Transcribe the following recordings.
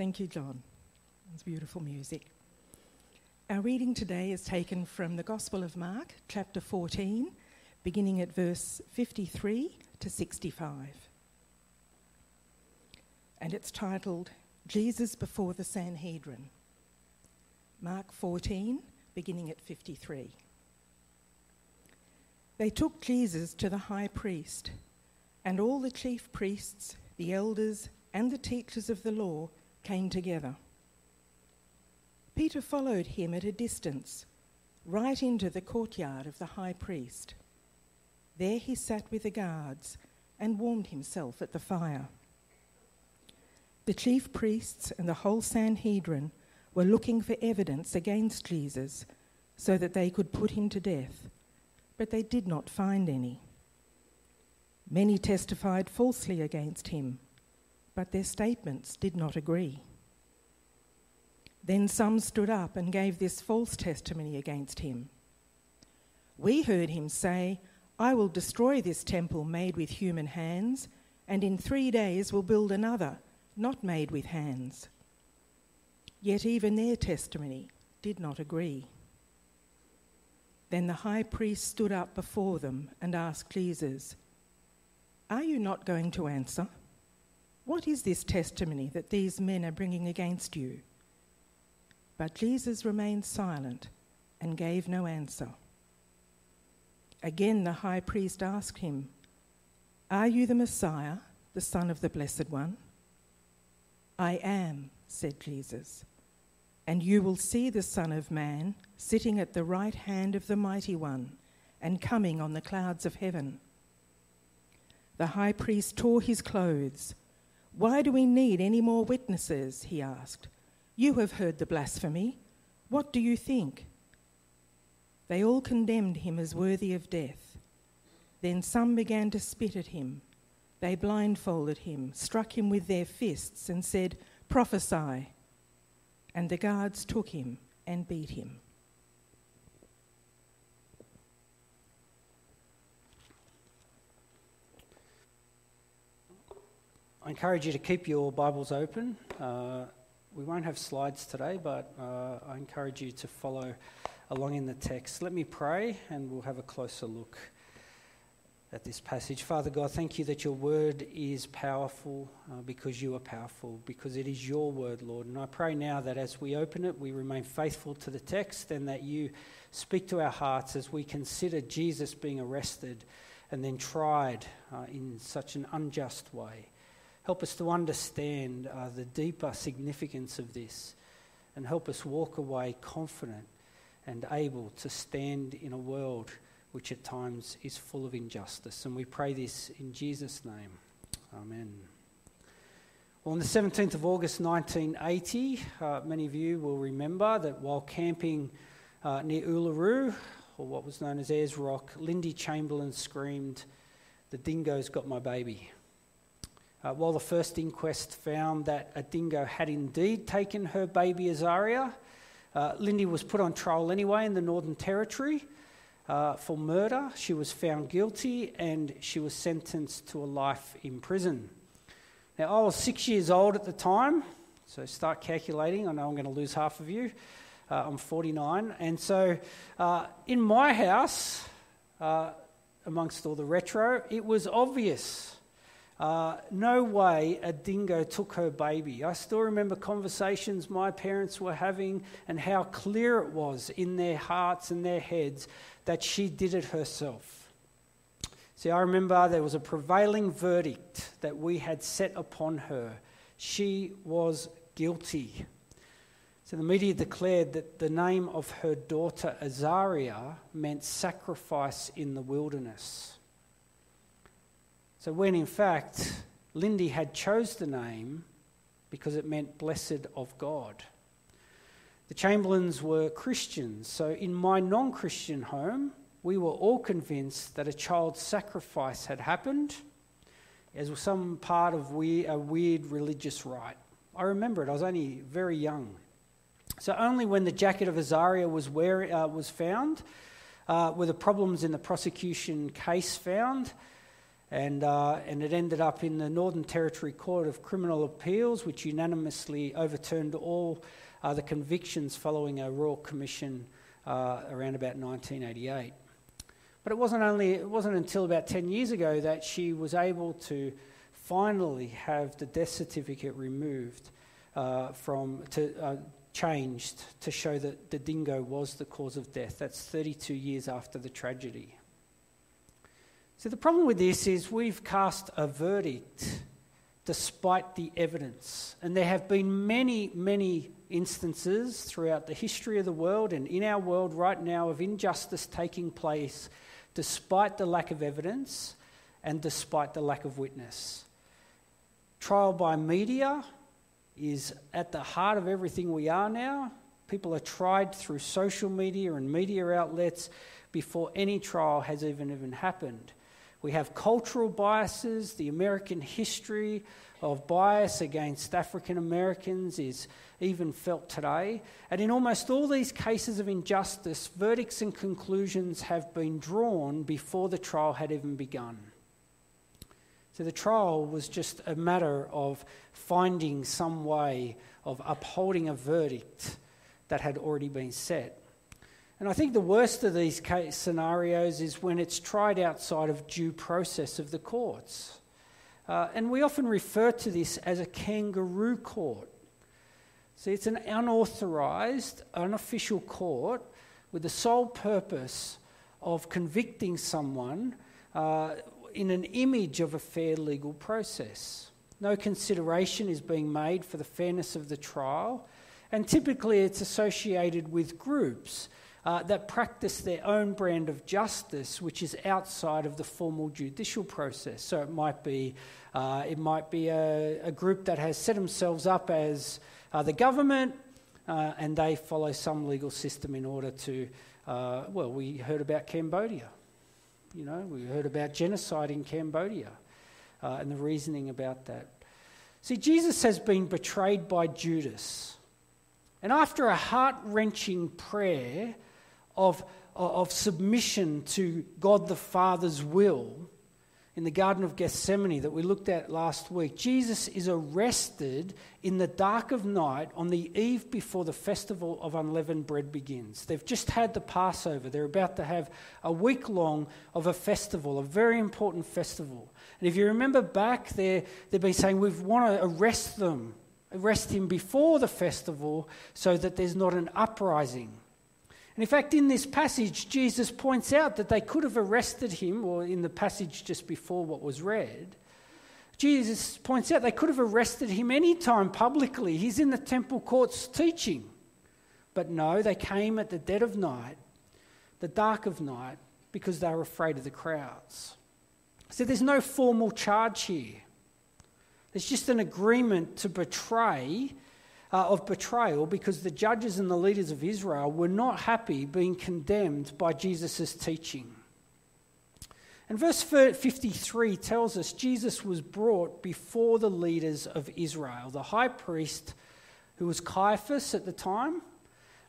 Thank you, John. It's beautiful music. Our reading today is taken from the Gospel of Mark, chapter 14, beginning at verse 53 to 65. And it's titled Jesus Before the Sanhedrin. Mark 14, beginning at 53. They took Jesus to the high priest, and all the chief priests, the elders, and the teachers of the law came together. Peter followed him at a distance, right into the courtyard of the high priest. There he sat with the guards and warmed himself at the fire. The chief priests and the whole Sanhedrin were looking for evidence against Jesus so that they could put him to death, but they did not find any. Many testified falsely against him, but their statements did not agree. Then some stood up and gave this false testimony against him. We heard him say, I will destroy this temple made with human hands, and in three days will build another, not made with hands. Yet even their testimony did not agree. Then the high priest stood up before them and asked Jesus, Are you not going to answer? What is this testimony that these men are bringing against you? But Jesus remained silent and gave no answer. Again, the high priest asked him, Are you the Messiah, the Son of the Blessed One? I am, said Jesus, and you will see the Son of Man sitting at the right hand of the Mighty One and coming on the clouds of heaven. The high priest tore his clothes. Why do we need any more witnesses? he asked. You have heard the blasphemy. What do you think? They all condemned him as worthy of death. Then some began to spit at him. They blindfolded him, struck him with their fists, and said, Prophesy. And the guards took him and beat him. I encourage you to keep your Bibles open. Uh, we won't have slides today, but uh, I encourage you to follow along in the text. Let me pray and we'll have a closer look at this passage. Father God, thank you that your word is powerful uh, because you are powerful, because it is your word, Lord. And I pray now that as we open it, we remain faithful to the text and that you speak to our hearts as we consider Jesus being arrested and then tried uh, in such an unjust way. Help us to understand uh, the deeper significance of this and help us walk away confident and able to stand in a world which at times is full of injustice. And we pray this in Jesus' name. Amen. Well, on the 17th of August 1980, uh, many of you will remember that while camping uh, near Uluru, or what was known as Ayers Rock, Lindy Chamberlain screamed, The dingo's got my baby. Uh, while the first inquest found that a dingo had indeed taken her baby Azaria, uh, Lindy was put on trial anyway in the Northern Territory uh, for murder. She was found guilty and she was sentenced to a life in prison. Now, I was six years old at the time, so start calculating. I know I'm going to lose half of you. Uh, I'm 49. And so uh, in my house, uh, amongst all the retro, it was obvious uh, no way a dingo took her baby. I still remember conversations my parents were having and how clear it was in their hearts and their heads that she did it herself. See, I remember there was a prevailing verdict that we had set upon her. She was guilty. So the media declared that the name of her daughter Azaria meant sacrifice in the wilderness. So when in fact Lindy had chose the name because it meant blessed of God. The Chamberlains were Christians, so in my non Christian home, we were all convinced that a child sacrifice had happened as some part of a weird religious rite. I remember it, I was only very young. So only when the jacket of Azaria was, uh, was found uh, were the problems in the prosecution case found, And, uh, and it ended up in the Northern Territory Court of Criminal Appeals, which unanimously overturned all uh, the convictions following a Royal Commission uh, around about 1988. But it wasn't, only, it wasn't until about 10 years ago that she was able to finally have the death certificate removed uh, from, to, uh, changed to show that the dingo was the cause of death. That's 32 years after the tragedy. So the problem with this is we've cast a verdict despite the evidence. And there have been many, many instances throughout the history of the world and in our world right now of injustice taking place despite the lack of evidence and despite the lack of witness. Trial by media is at the heart of everything we are now. People are tried through social media and media outlets before any trial has even even happened. We have cultural biases. The American history of bias against African Americans is even felt today. And in almost all these cases of injustice, verdicts and conclusions have been drawn before the trial had even begun. So the trial was just a matter of finding some way of upholding a verdict that had already been set. And I think the worst of these case scenarios is when it's tried outside of due process of the courts. Uh, and we often refer to this as a kangaroo court. See, it's an unauthorized, unofficial court with the sole purpose of convicting someone uh, in an image of a fair legal process. No consideration is being made for the fairness of the trial, and typically it's associated with groups uh, that practice their own brand of justice, which is outside of the formal judicial process. So it might be, uh, it might be a, a, group that has set themselves up as uh, the government, uh, and they follow some legal system in order to. Uh, well, we heard about Cambodia. You know, we heard about genocide in Cambodia, uh, and the reasoning about that. See, Jesus has been betrayed by Judas. And after a heart wrenching prayer of, uh, of submission to God the Father's will in the Garden of Gethsemane that we looked at last week, Jesus is arrested in the dark of night on the eve before the festival of unleavened bread begins. They've just had the Passover. They're about to have a week long of a festival, a very important festival. And if you remember back, there, they've been saying, We want to arrest them, arrest him before the festival so that there's not an uprising. And in fact, in this passage, Jesus points out that they could have arrested him, or in the passage just before what was read, Jesus points out they could have arrested him anytime publicly. He's in the temple courts teaching. But no, they came at the dead of night, the dark of night, because they were afraid of the crowds. So there's no formal charge here. There's just an agreement to betray uh, of betrayal because the judges and the leaders of Israel were not happy being condemned by Jesus' teaching. And verse 53 tells us Jesus was brought before the leaders of Israel, the high priest, who was Caiaphas at the time,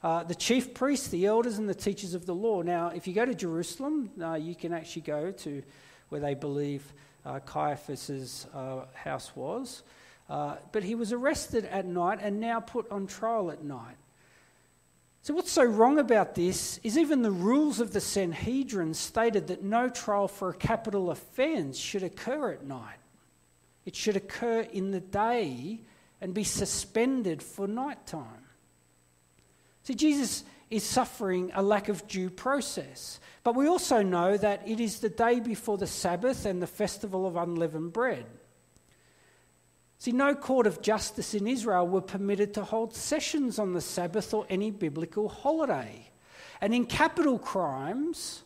uh, the chief priests, the elders, and the teachers of the law. Now, if you go to Jerusalem, uh, you can actually go to where they believe uh, Caiaphas's uh, house was. Uh, but he was arrested at night and now put on trial at night. So, what's so wrong about this is even the rules of the Sanhedrin stated that no trial for a capital offence should occur at night. It should occur in the day and be suspended for night time. See, Jesus is suffering a lack of due process. But we also know that it is the day before the Sabbath and the festival of unleavened bread. See, no court of justice in Israel were permitted to hold sessions on the Sabbath or any biblical holiday. And in capital crimes,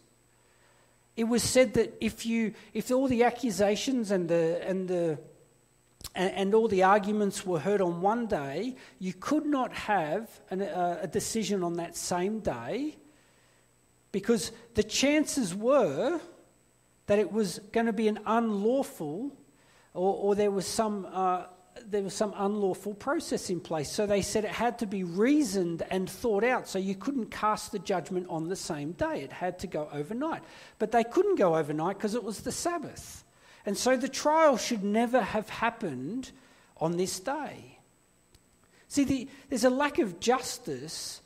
it was said that if, you, if all the accusations and, the, and, the, and, and all the arguments were heard on one day, you could not have an, a, a decision on that same day because the chances were that it was going to be an unlawful or, or there was some. Uh, there was some unlawful process in place. So they said it had to be reasoned and thought out. So you couldn't cast the judgment on the same day. It had to go overnight. But they couldn't go overnight because it was the Sabbath. And so the trial should never have happened on this day. See, the, there's a lack of justice,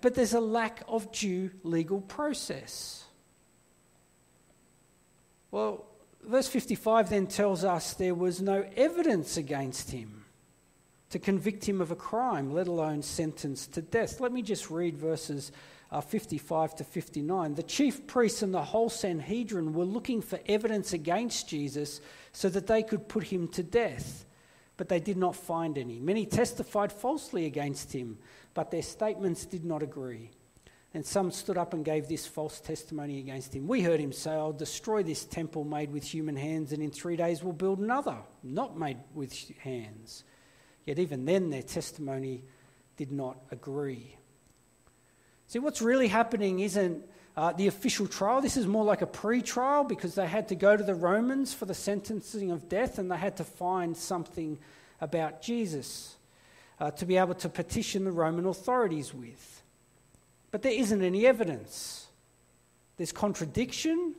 but there's a lack of due legal process. Well, verse 55 then tells us there was no evidence against him to convict him of a crime, let alone sentence to death. Let me just read verses uh, 55 to 59. The chief priests and the whole Sanhedrin were looking for evidence against Jesus so that they could put him to death, but they did not find any. Many testified falsely against him, but their statements did not agree. And some stood up and gave this false testimony against him. We heard him say, I'll destroy this temple made with human hands, and in three days we'll build another, not made with hands. Yet even then, their testimony did not agree. See, what's really happening isn't uh, the official trial. This is more like a pre trial because they had to go to the Romans for the sentencing of death and they had to find something about Jesus uh, to be able to petition the Roman authorities with. But there isn't any evidence. There's contradiction,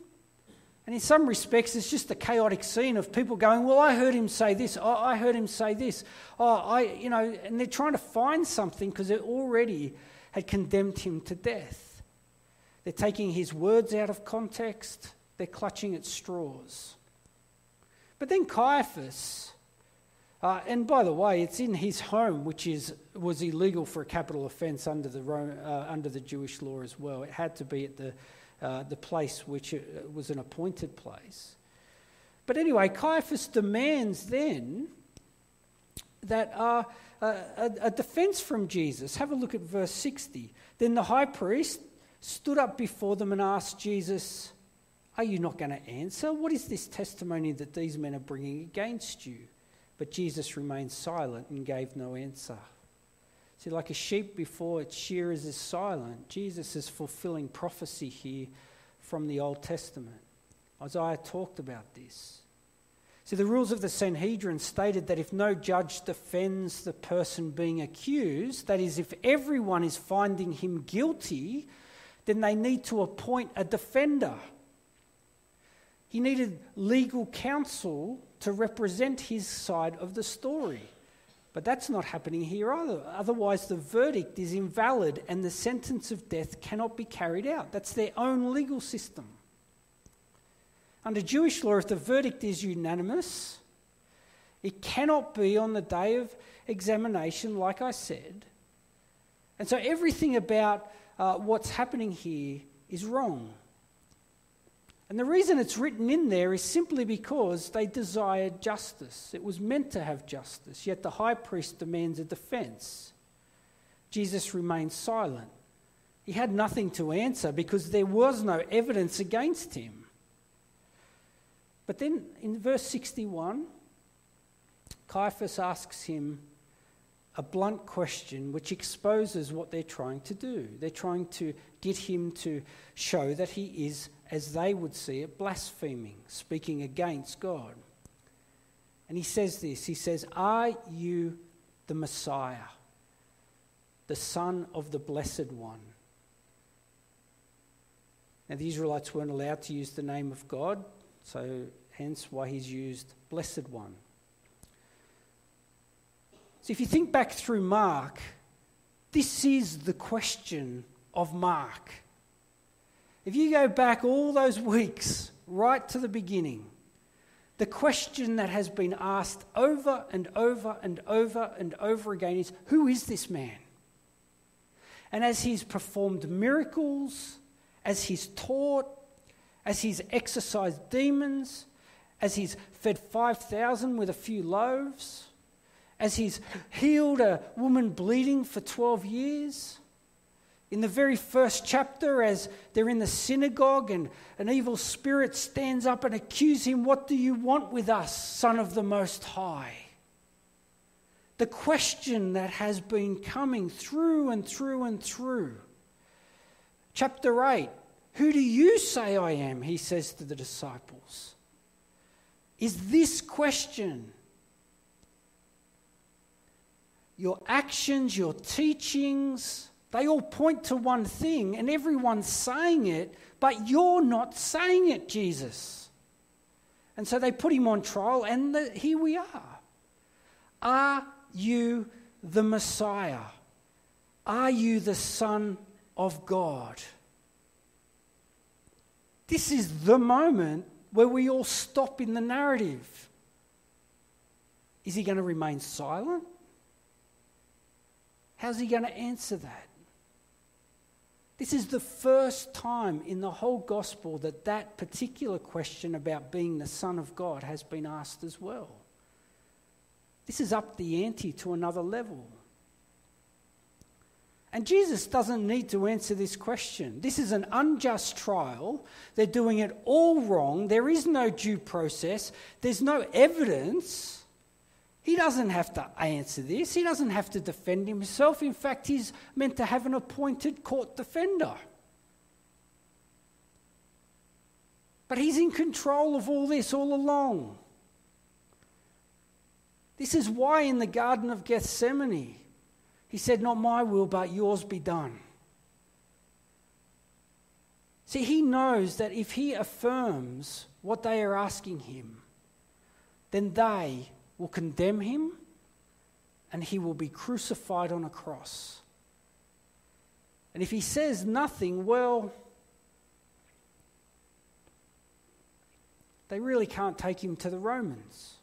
and in some respects, it's just a chaotic scene of people going, Well, I heard him say this. Oh, I heard him say this. Oh, I, you know, and they're trying to find something because they already had condemned him to death. They're taking his words out of context, they're clutching at straws. But then Caiaphas, uh, and by the way, it's in his home, which is, was illegal for a capital offence under the, uh, under the Jewish law as well. It had to be at the uh, the place which uh, was an appointed place. But anyway, Caiaphas demands then that uh, a, a defense from Jesus. Have a look at verse 60. Then the high priest stood up before them and asked Jesus, Are you not going to answer? What is this testimony that these men are bringing against you? But Jesus remained silent and gave no answer. See, like a sheep before its shearers is silent, Jesus is fulfilling prophecy here from the Old Testament. Isaiah talked about this. See, the rules of the Sanhedrin stated that if no judge defends the person being accused, that is, if everyone is finding him guilty, then they need to appoint a defender. He needed legal counsel to represent his side of the story. But that's not happening here either. Otherwise, the verdict is invalid and the sentence of death cannot be carried out. That's their own legal system. Under Jewish law, if the verdict is unanimous, it cannot be on the day of examination, like I said. And so everything about uh, what's happening here is wrong. And the reason it's written in there is simply because they desired justice. It was meant to have justice, yet the high priest demands a defense. Jesus remained silent. He had nothing to answer because there was no evidence against him. But then in verse 61, Caiaphas asks him a blunt question which exposes what they're trying to do. They're trying to get him to show that he is as they would see it, blaspheming, speaking against God. And he says this He says, Are you the Messiah, the Son of the Blessed One? Now, the Israelites weren't allowed to use the name of God, so hence why he's used Blessed One. So, if you think back through Mark, this is the question of Mark. If you go back all those weeks, right to the beginning, the question that has been asked over and over and over and over again is Who is this man? And as he's performed miracles, as he's taught, as he's exorcised demons, as he's fed 5,000 with a few loaves, as he's healed a woman bleeding for 12 years, in the very first chapter, as they're in the synagogue and an evil spirit stands up and accuses him, What do you want with us, Son of the Most High? The question that has been coming through and through and through. Chapter 8 Who do you say I am? He says to the disciples. Is this question your actions, your teachings, they all point to one thing, and everyone's saying it, but you're not saying it, Jesus. And so they put him on trial, and the, here we are. Are you the Messiah? Are you the Son of God? This is the moment where we all stop in the narrative. Is he going to remain silent? How's he going to answer that? This is the first time in the whole gospel that that particular question about being the Son of God has been asked as well. This is up the ante to another level. And Jesus doesn't need to answer this question. This is an unjust trial. They're doing it all wrong. There is no due process, there's no evidence. He doesn't have to answer this. He doesn't have to defend himself. In fact, he's meant to have an appointed court defender. But he's in control of all this all along. This is why in the Garden of Gethsemane, he said, Not my will, but yours be done. See, he knows that if he affirms what they are asking him, then they will condemn him and he will be crucified on a cross. And if he says nothing, well, they really can't take him to the Romans.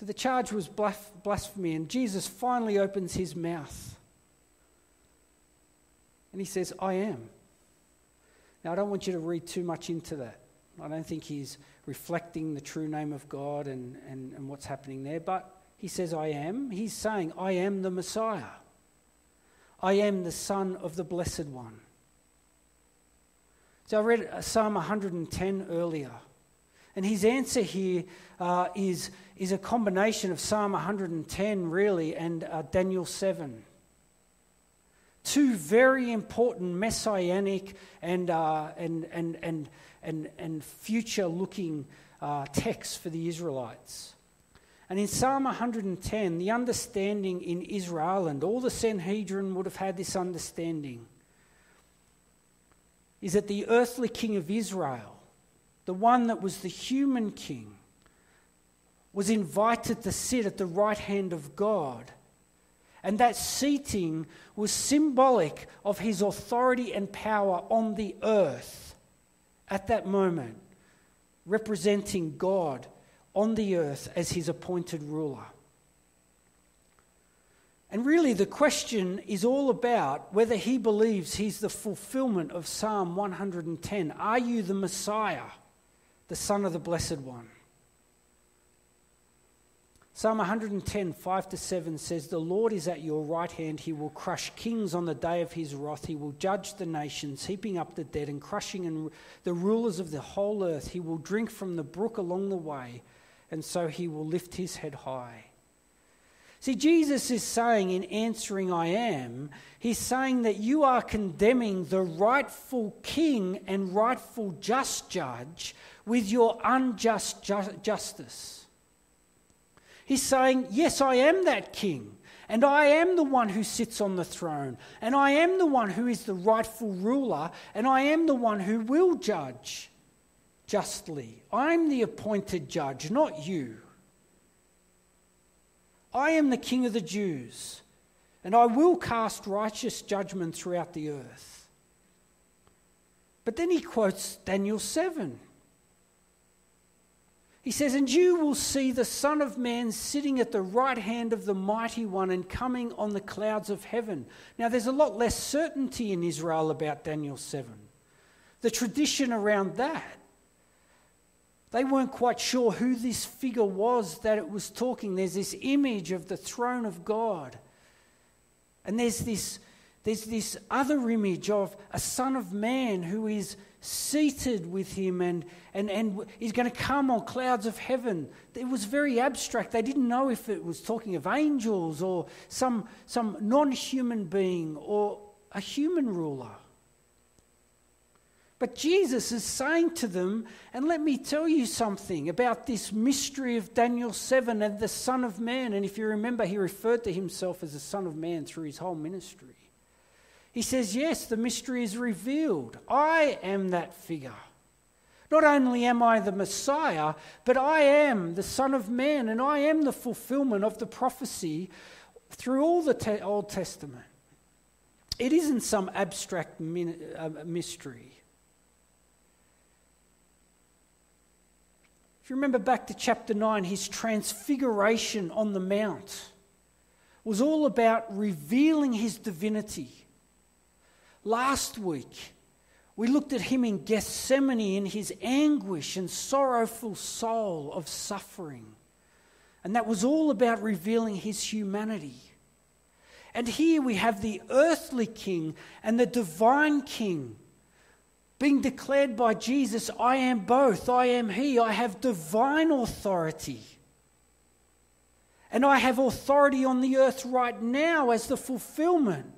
So the charge was blasphemy, and Jesus finally opens his mouth. And he says, I am. Now, I don't want you to read too much into that. I don't think he's reflecting the true name of God and, and, and what's happening there, but he says, I am. He's saying, I am the Messiah. I am the Son of the Blessed One. So I read Psalm 110 earlier. And his answer here uh, is is a combination of Psalm 110, really, and uh, Daniel 7. Two very important messianic and, uh, and, and, and, and, and future looking uh, texts for the Israelites. And in Psalm 110, the understanding in Israel, and all the Sanhedrin would have had this understanding, is that the earthly king of Israel, the one that was the human king, was invited to sit at the right hand of God. And that seating was symbolic of his authority and power on the earth at that moment, representing God on the earth as his appointed ruler. And really, the question is all about whether he believes he's the fulfillment of Psalm 110. Are you the Messiah, the Son of the Blessed One? Psalm 110, 5 to 7 says, The Lord is at your right hand. He will crush kings on the day of his wrath. He will judge the nations, heaping up the dead and crushing the rulers of the whole earth. He will drink from the brook along the way, and so he will lift his head high. See, Jesus is saying in answering, I am, he's saying that you are condemning the rightful king and rightful just judge with your unjust ju- justice. He's saying, Yes, I am that king. And I am the one who sits on the throne. And I am the one who is the rightful ruler. And I am the one who will judge justly. I'm the appointed judge, not you. I am the king of the Jews. And I will cast righteous judgment throughout the earth. But then he quotes Daniel 7. He says, And you will see the Son of Man sitting at the right hand of the Mighty One and coming on the clouds of heaven. Now, there's a lot less certainty in Israel about Daniel 7. The tradition around that, they weren't quite sure who this figure was that it was talking. There's this image of the throne of God. And there's this, there's this other image of a Son of Man who is seated with him and, and, and he's going to come on clouds of heaven. It was very abstract. They didn't know if it was talking of angels or some, some non human being or a human ruler. But Jesus is saying to them, and let me tell you something about this mystery of Daniel 7 and the Son of Man. And if you remember, he referred to himself as the Son of Man through his whole ministry. He says, Yes, the mystery is revealed. I am that figure. Not only am I the Messiah, but I am the Son of Man, and I am the fulfillment of the prophecy through all the te- Old Testament. It isn't some abstract min- uh, mystery. If you remember back to chapter 9, his transfiguration on the Mount was all about revealing his divinity. Last week, we looked at him in Gethsemane in his anguish and sorrowful soul of suffering. And that was all about revealing his humanity. And here we have the earthly king and the divine king being declared by Jesus I am both, I am he, I have divine authority. And I have authority on the earth right now as the fulfillment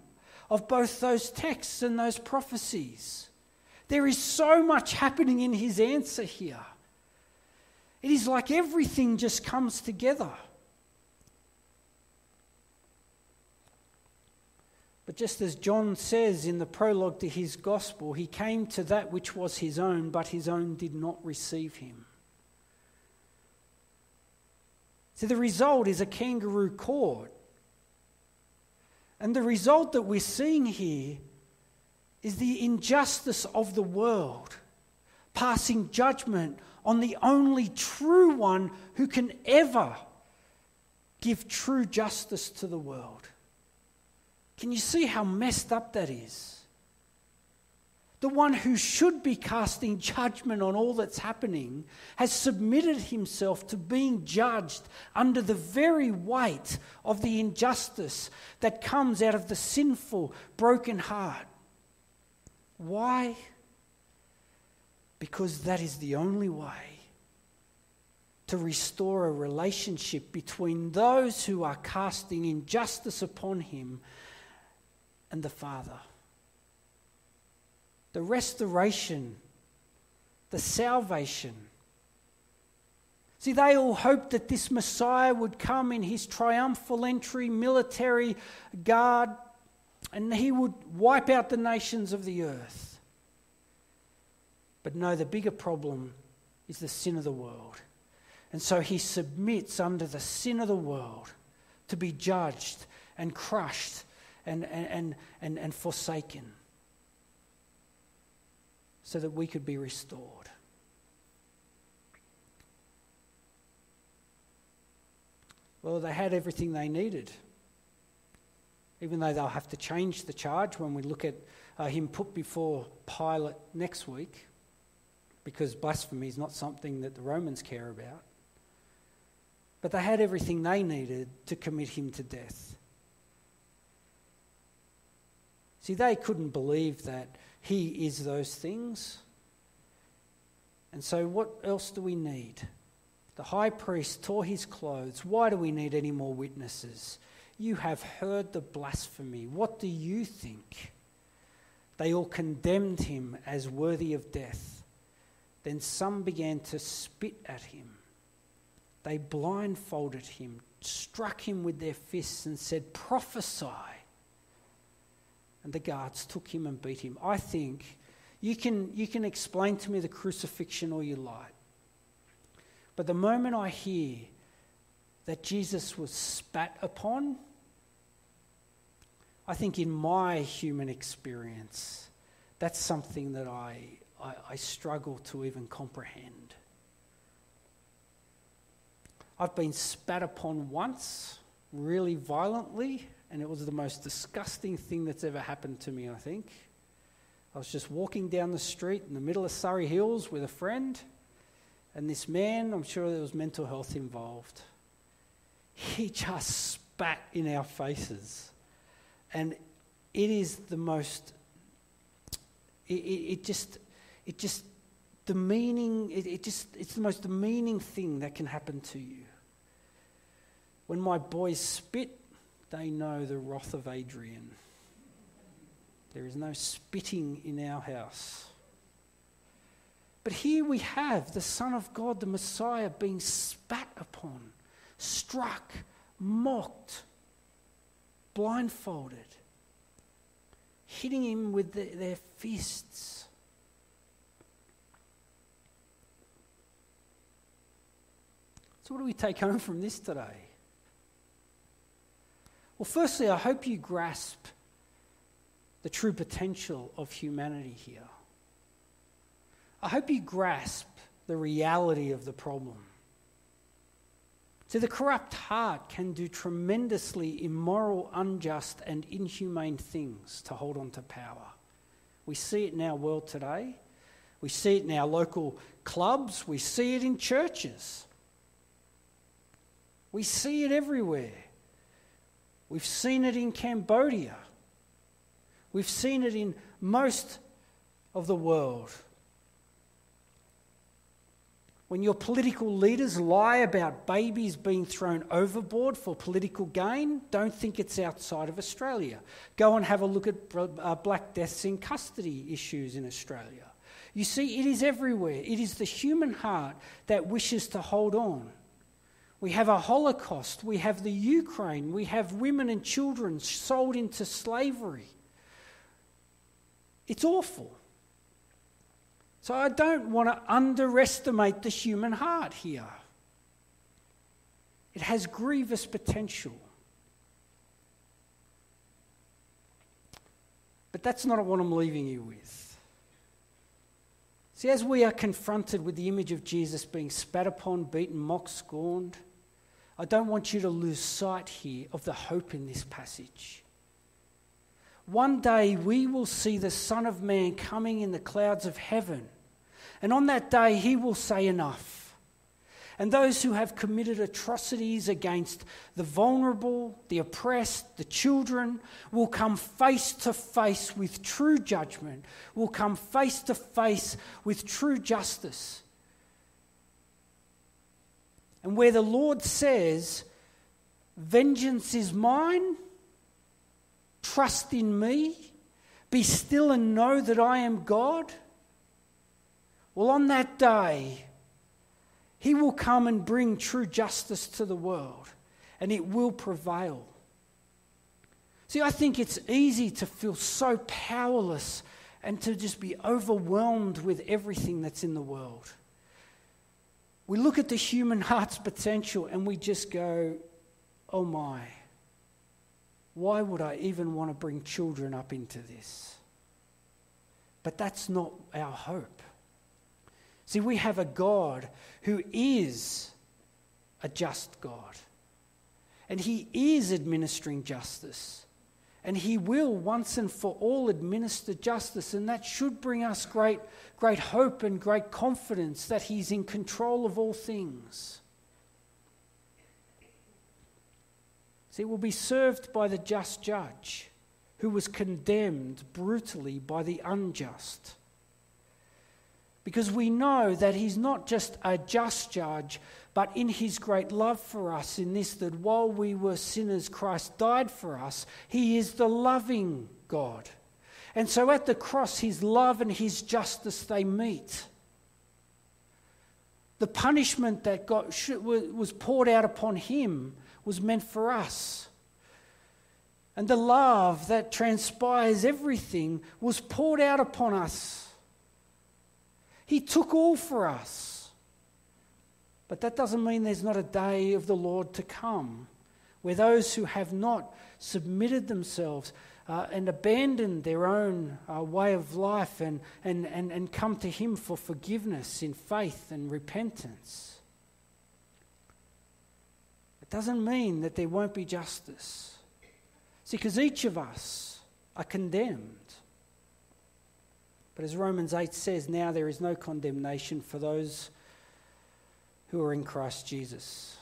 of both those texts and those prophecies. There is so much happening in his answer here. It is like everything just comes together. But just as John says in the prologue to his gospel, he came to that which was his own, but his own did not receive him. So the result is a kangaroo court. And the result that we're seeing here is the injustice of the world, passing judgment on the only true one who can ever give true justice to the world. Can you see how messed up that is? The one who should be casting judgment on all that's happening has submitted himself to being judged under the very weight of the injustice that comes out of the sinful, broken heart. Why? Because that is the only way to restore a relationship between those who are casting injustice upon him and the Father. The restoration, the salvation. See, they all hoped that this Messiah would come in his triumphal entry, military guard, and he would wipe out the nations of the earth. But no, the bigger problem is the sin of the world. And so he submits under the sin of the world to be judged and crushed and, and, and, and, forsaken so that we could be restored. Well, they had everything they needed even though they'll have to change the charge when we look at uh, him put before Pilate next week, because blasphemy is not something that the Romans care about. But they had everything they needed to commit him to death. See, they couldn't believe that he is those things. And so, what else do we need? The high priest tore his clothes. Why do we need any more witnesses? You have heard the blasphemy. What do you think? They all condemned him as worthy of death. Then some began to spit at him. They blindfolded him, struck him with their fists, and said, Prophesy. And the guards took him and beat him. I think you can, you can explain to me the crucifixion all you like. But the moment I hear that Jesus was spat upon, I think in my human experience, that's something that I, I, I struggle to even comprehend. I've been spat upon once, really violently, and it was the most disgusting thing that's ever happened to me, I think. I was just walking down the street in the middle of Surrey Hills with a friend, and this man, I'm sure there was mental health involved, he just spat in our faces. And it is the most, it, it, it just, it just, demeaning, it, it just, it's the most demeaning thing that can happen to you. When my boys spit, they know the wrath of Adrian. There is no spitting in our house. But here we have the Son of God, the Messiah, being spat upon, struck, mocked, blindfolded, hitting him with the, their fists. So, what do we take home from this today? Well, firstly, I hope you grasp the true potential of humanity here. I hope you grasp the reality of the problem. See, the corrupt heart can do tremendously immoral, unjust, and inhumane things to hold on to power. We see it in our world today. We see it in our local clubs. We see it in churches. We see it everywhere. We've seen it in Cambodia. We've seen it in most of the world. When your political leaders lie about babies being thrown overboard for political gain, don't think it's outside of Australia. Go and have a look at uh, black deaths in custody issues in Australia. You see, it is everywhere. It is the human heart that wishes to hold on. We have a Holocaust. We have the Ukraine. We have women and children sold into slavery. It's awful. So I don't want to underestimate the human heart here. It has grievous potential. But that's not what I'm leaving you with. See, as we are confronted with the image of Jesus being spat upon, beaten, mocked, scorned, I don't want you to lose sight here of the hope in this passage. One day we will see the Son of Man coming in the clouds of heaven and on that day, he will say, Enough. And those who have committed atrocities against the vulnerable, the oppressed, the children will come face to face with true judgment, will come face to face with true justice. And where the Lord says, Vengeance is mine, trust in me, be still and know that I am God well, on that day, he will come and bring true justice to the world, and it will prevail. See, I think it's easy to feel so powerless and to just be overwhelmed with everything that's in the world. We look at the human heart's potential and we just go, oh my, why would I even want to bring children up into this? But that's not our hope. See, we have a God who is a just God. And he is administering justice. And he will once and for all administer justice. And that should bring us great, great hope and great confidence that he's in control of all things. See, we'll be served by the just judge who was condemned brutally by the unjust because we know that He's not just a just judge, but in His great love for us, in this, that while we were sinners, Christ died for us, He is the loving God. And so at the cross, His love and His justice, they meet. The punishment that got, was poured out upon Him was meant for us. And the love that transpires everything was poured out upon us he took all for us. But that doesn't mean there's not a day of the Lord to come where those who have not submitted themselves uh, and abandoned their own uh, way of life and, and, and, and come to Him for forgiveness in faith and repentance. It doesn't mean that there won't be justice. See, because each of us are condemned. But as Romans 8 says, now there is no condemnation for those who are in Christ Jesus.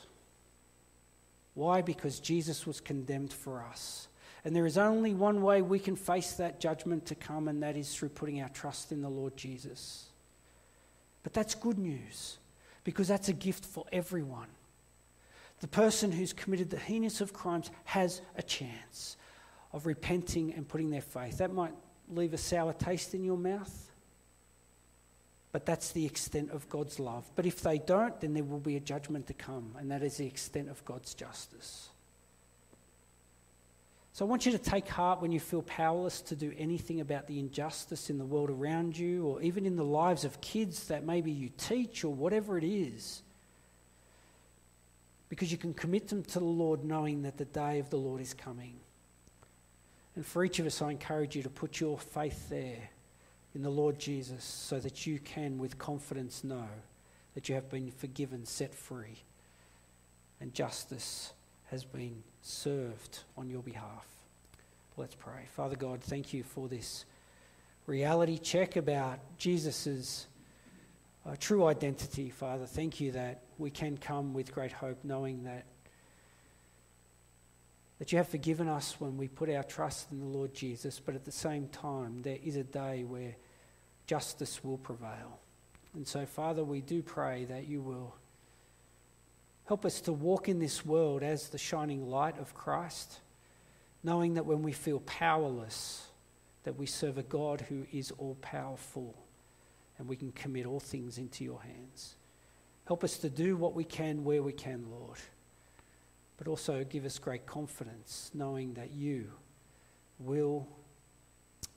Why? Because Jesus was condemned for us. And there is only one way we can face that judgment to come, and that is through putting our trust in the Lord Jesus. But that's good news because that's a gift for everyone. The person who's committed the heinous of crimes has a chance of repenting and putting their faith. That might leave a sour taste in your mouth. But that's the extent of God's love. But if they don't, then there will be a judgment to come, and that is the extent of God's justice. So I want you to take heart when you feel powerless to do anything about the injustice in the world around you, or even in the lives of kids that maybe you teach, or whatever it is. because you can commit them to the Lord knowing that the day of the Lord is coming. And for each of us, I encourage you to put your faith there in the Lord Jesus so that you can, with confidence, know that you have been forgiven, set free, and justice has been served on your behalf. Let's pray. Father God, thank you for this reality check about Jesus' uh, true identity, Father. Thank you that we can come with great hope knowing that that you have forgiven us when we put our trust in the Lord Jesus, but at the same time, there is a day where justice will prevail. And so, Father, we do pray that you will help us to walk in this world as the shining light of Christ, knowing that when we feel powerless, that we serve a God who is all powerful and we can commit all things into your hands. Help us to do what we can where we can, Lord, but also give us great confidence knowing that you will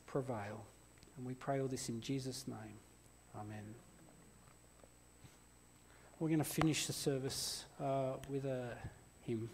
prevail. And we pray all this in Jesus' name. Amen. We're going to finish the service uh, with a hymn.